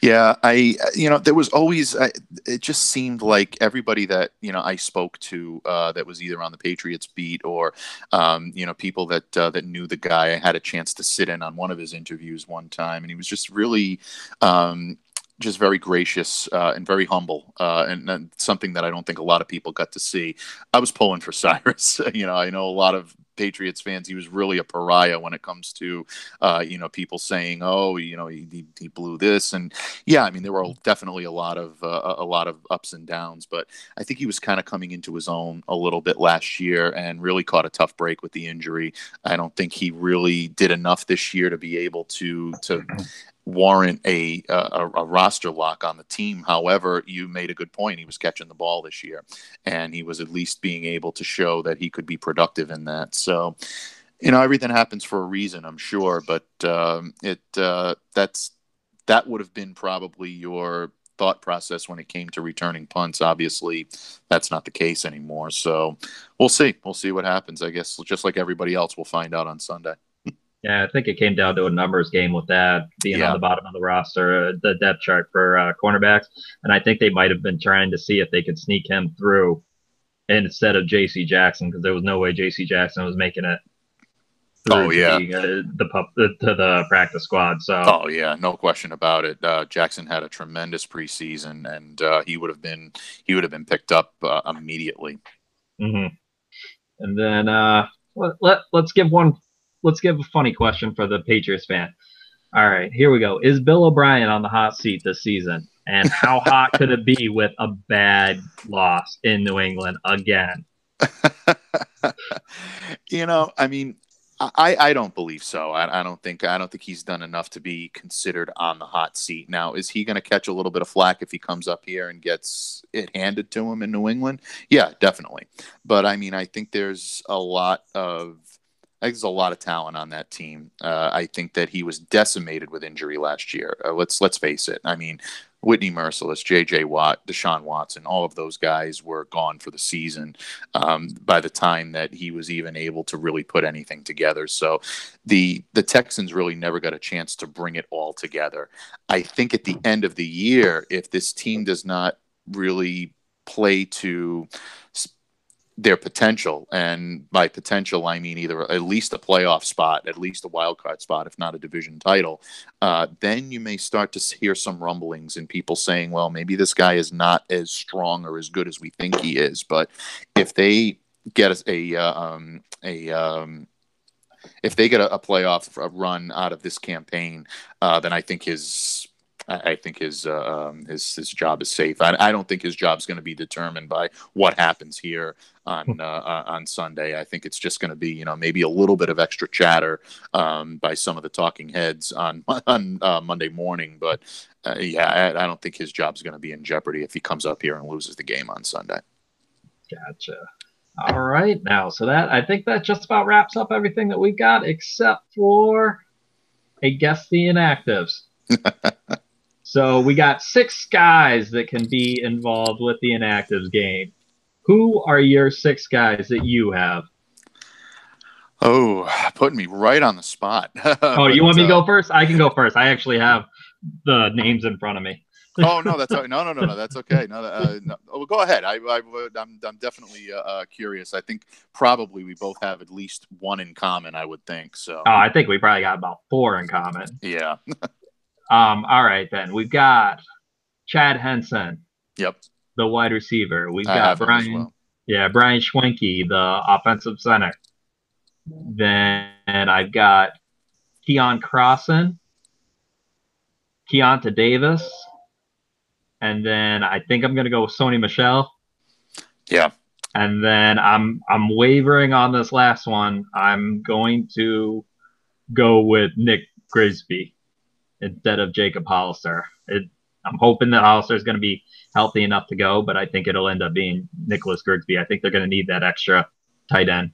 Yeah, I you know there was always I, it just seemed like everybody that you know I spoke to uh, that was either on the Patriots beat or um, you know people that uh, that knew the guy. I had a chance to sit in on one of his interviews one time, and he was just really um, just very gracious uh, and very humble, uh, and, and, something that I don't think a lot of people got to see. I was pulling for Cyrus. you know, I know a lot of Patriots fans. He was really a pariah when it comes to, uh, you know, people saying, "Oh, you know, he, he blew this," and yeah, I mean, there were definitely a lot of uh, a lot of ups and downs, but I think he was kind of coming into his own a little bit last year and really caught a tough break with the injury. I don't think he really did enough this year to be able to to warrant a, a, a roster lock on the team. However, you made a good point. He was catching the ball this year, and he was at least being able to show that he could be productive in that. So, you know, everything happens for a reason, I'm sure. But um, it uh, that's that would have been probably your thought process when it came to returning punts. Obviously, that's not the case anymore. So we'll see. We'll see what happens. I guess just like everybody else, we'll find out on Sunday. Yeah, I think it came down to a numbers game with that being yeah. on the bottom of the roster, uh, the depth chart for uh, cornerbacks, and I think they might have been trying to see if they could sneak him through instead of J.C. Jackson because there was no way J.C. Jackson was making it. Oh yeah, the, uh, the pup to the practice squad. So oh yeah, no question about it. Uh, Jackson had a tremendous preseason, and uh, he would have been he would have been picked up uh, immediately. Mm-hmm. And then uh, let, let let's give one let's give a funny question for the Patriots fan. All right, here we go. Is Bill O'Brien on the hot seat this season? And how hot could it be with a bad loss in New England again? you know, I mean, I, I don't believe so. I, I don't think I don't think he's done enough to be considered on the hot seat. Now, is he going to catch a little bit of flack if he comes up here and gets it handed to him in New England? Yeah, definitely. But I mean, I think there's a lot of Think there's a lot of talent on that team. Uh, I think that he was decimated with injury last year. Uh, let's let's face it. I mean, Whitney Mercilus, J.J. Watt, Deshaun Watson, all of those guys were gone for the season um, by the time that he was even able to really put anything together. So the the Texans really never got a chance to bring it all together. I think at the end of the year, if this team does not really play to their potential. And by potential, I mean either at least a playoff spot, at least a wild card spot, if not a division title. Uh, then you may start to hear some rumblings and people saying, well, maybe this guy is not as strong or as good as we think he is. But if they get a, a, uh, um, a um, if they get a, a playoff run out of this campaign, uh, then I think his I, think his uh, um, his his job is safe. I, I don't think his job is going to be determined by what happens here on hmm. uh, on Sunday. I think it's just going to be you know maybe a little bit of extra chatter um, by some of the talking heads on on uh, Monday morning, but uh, yeah, I, I, don't think his job is going to be in jeopardy if he comes up here and loses the game on Sunday. Gotcha. All right, now so that I think that just about wraps up everything that we've got, except for a guess the inactives. So we got six guys that can be involved with the inactives game. Who are your six guys that you have? Oh, putting me right on the spot. oh, you want me to go first? I can go first. I actually have the names in front of me. oh no, that's no, no, no, no, that's okay. No, uh, no. Oh, go ahead. I, I, I'm, I'm definitely uh, uh, curious. I think probably we both have at least one in common. I would think so. Oh, I think we probably got about four in common. Yeah. Um, all right, then we've got Chad Hansen. Yep. The wide receiver. We've got Brian. Well. Yeah, Brian Schwenke, the offensive center. Then I've got Keion Crossen, Keionta Davis, and then I think I'm gonna go with Sony Michel. Yeah. And then I'm I'm wavering on this last one. I'm going to go with Nick Grigsby instead of Jacob Hollister. It, I'm hoping that Hollister is going to be healthy enough to go, but I think it'll end up being Nicholas Grigsby. I think they're going to need that extra tight end.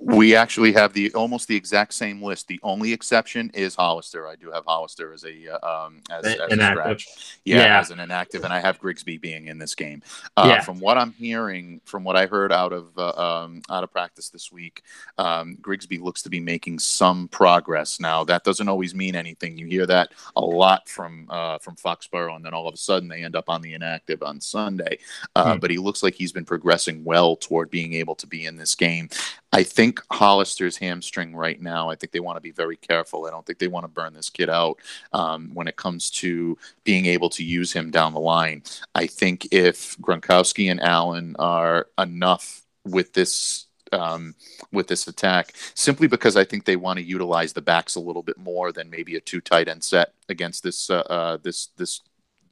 We actually have the almost the exact same list. The only exception is Hollister. I do have Hollister as a uh, um, as, as a scratch. Yeah, yeah, as an inactive, and I have Grigsby being in this game. Uh, yeah. From what I'm hearing, from what I heard out of uh, um, out of practice this week, um, Grigsby looks to be making some progress. Now that doesn't always mean anything. You hear that a lot from uh, from Foxborough, and then all of a sudden they end up on the inactive on Sunday. Uh, hmm. But he looks like he's been progressing well toward being able to be in this game. I think think Hollister's hamstring right now. I think they want to be very careful. I don't think they want to burn this kid out um, when it comes to being able to use him down the line. I think if Gronkowski and Allen are enough with this um, with this attack, simply because I think they want to utilize the backs a little bit more than maybe a two tight end set against this uh, uh, this this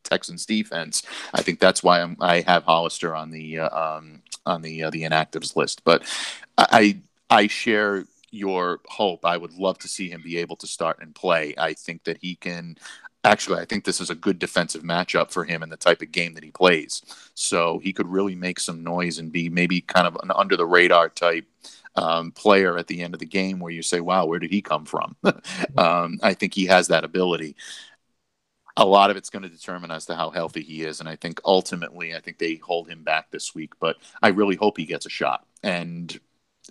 Texans defense. I think that's why I'm, i have Hollister on the uh, um, on the uh, the inactives list. But I I share your hope. I would love to see him be able to start and play. I think that he can. Actually, I think this is a good defensive matchup for him and the type of game that he plays. So he could really make some noise and be maybe kind of an under the radar type um, player at the end of the game where you say, wow, where did he come from? um, I think he has that ability a lot of it's going to determine as to how healthy he is. And I think ultimately, I think they hold him back this week, but I really hope he gets a shot. And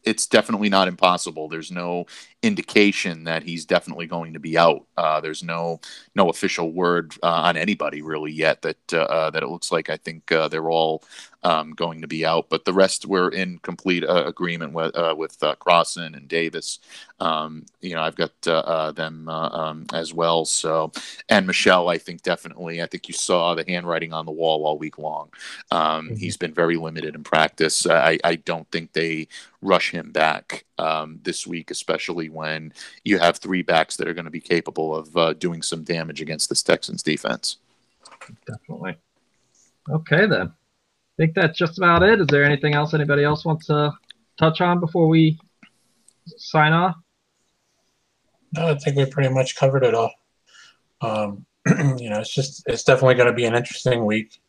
it's definitely not impossible. There's no indication that he's definitely going to be out. Uh, there's no no official word uh, on anybody really yet that uh, uh that it looks like. I think uh, they're all um, going to be out, but the rest were in complete uh, agreement with with Crossen and Davis. Um, you know, I've got them um, as well. So, and Michel, I think definitely. I think you saw the handwriting on the wall all week long. Um, mm-hmm. He's been very limited in practice. I, I don't think they rush him back um, this week, especially when you have three backs that are going to be capable of uh, doing some damage against this Texans defense. Definitely. Okay, then. I think that's just about it. Is there anything else anybody else wants to touch on before we sign off? No, I think we pretty much covered it all. Um, you know, it's just it's definitely going to be an interesting week.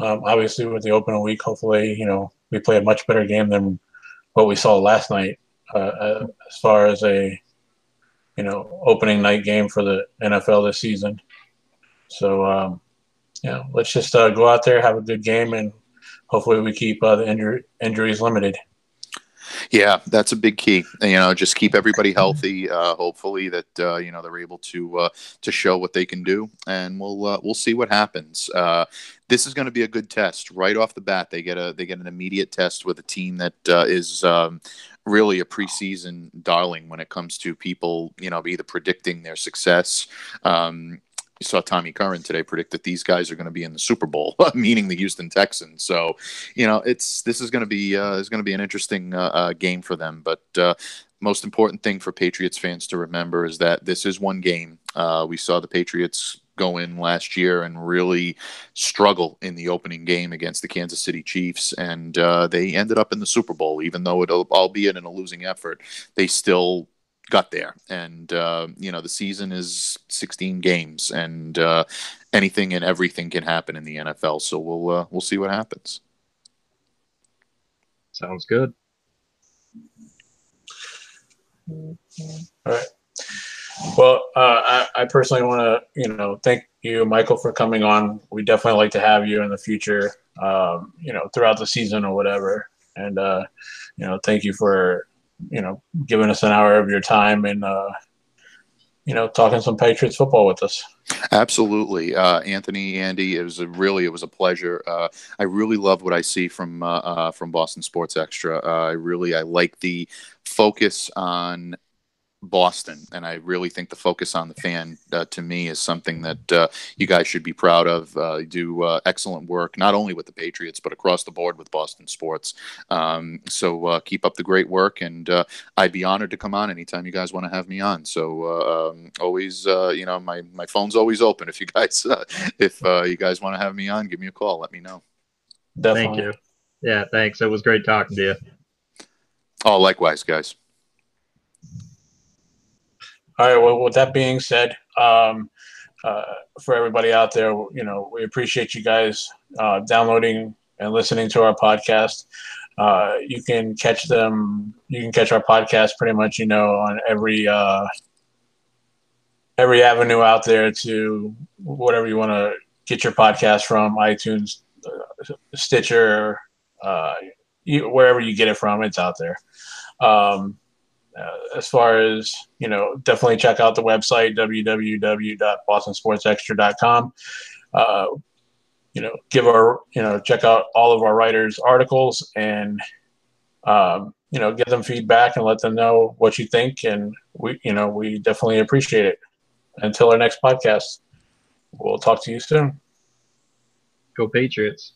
Um, obviously, with the open week, hopefully, you know, we play a much better game than what we saw last night uh, uh, as far as a you know opening night game for the NFL this season. So um, yeah, let's just uh, go out there, have a good game, and hopefully we keep uh, the injury, injuries limited. Yeah, that's a big key. You know, just keep everybody healthy. Uh, hopefully that uh, you know they're able to uh, to show what they can do, and we'll uh, we'll see what happens. Uh, this is going to be a good test right off the bat. They get a they get an immediate test with a team that is um, really a preseason darling when it comes to people, you know, either predicting their success. Um, you saw Tommy Curran today predict that these guys are going to be in the Super Bowl, meaning the Houston Texans. So, you know, it's this is going to be uh, is going to be an interesting uh, uh, game for them. But uh, most important thing for Patriots fans to remember is that this is one game. Uh, we saw the Patriots go in last year and really struggle in the opening game against the Kansas City Chiefs, and uh, they ended up in the Super Bowl, even though it, albeit in a losing effort, they still got there. And uh, you know, the season is 16 games, and uh, anything and everything can happen in the NFL. So we'll uh, we'll see what happens. Sounds good. All right. Well, uh, I, I, personally want to, you know, thank you, Michael, for coming on. We definitely like to have you in the future, um, you know, throughout the season or whatever. And, uh, you know, thank you for, you know, giving us an hour of your time and, uh, you know, talking some Patriots football with us. Absolutely, uh, Anthony, Andy. It was a really, it was a pleasure. Uh, I really love what I see from uh, uh from Boston Sports Extra. Uh, I really, I like the focus on Boston, and I really think the focus on the fan uh, to me is something that uh, you guys should be proud of. Uh, you do uh, excellent work not only with the Patriots but across the board with Boston sports. Um, so uh, keep up the great work, and uh, I'd be honored to come on anytime you guys want to have me on. So um, always, you know, my my phone's always open. If you guys if you guys want to have me on, give me a call. Let me know. Definitely. Thank you. Yeah, thanks. It was great talking to you. Oh, likewise, guys. All right. Well, with that being said, um, uh, for everybody out there, you know, we appreciate you guys uh, downloading and listening to our podcast. Uh, you can catch them. You can catch our podcast pretty much, you know, on every uh, every avenue out there to whatever you want to get your podcast from, iTunes, uh, Stitcher, uh, wherever you get it from. It's out there. Um, uh, as far as you know definitely check out the website www.bostonsportsextra.com uh, you know give our you know check out all of our writers articles and um, you know, give them feedback and let them know what you think. And we, you know, we definitely appreciate it. Until our next podcast, we'll talk to you soon. Go Patriots.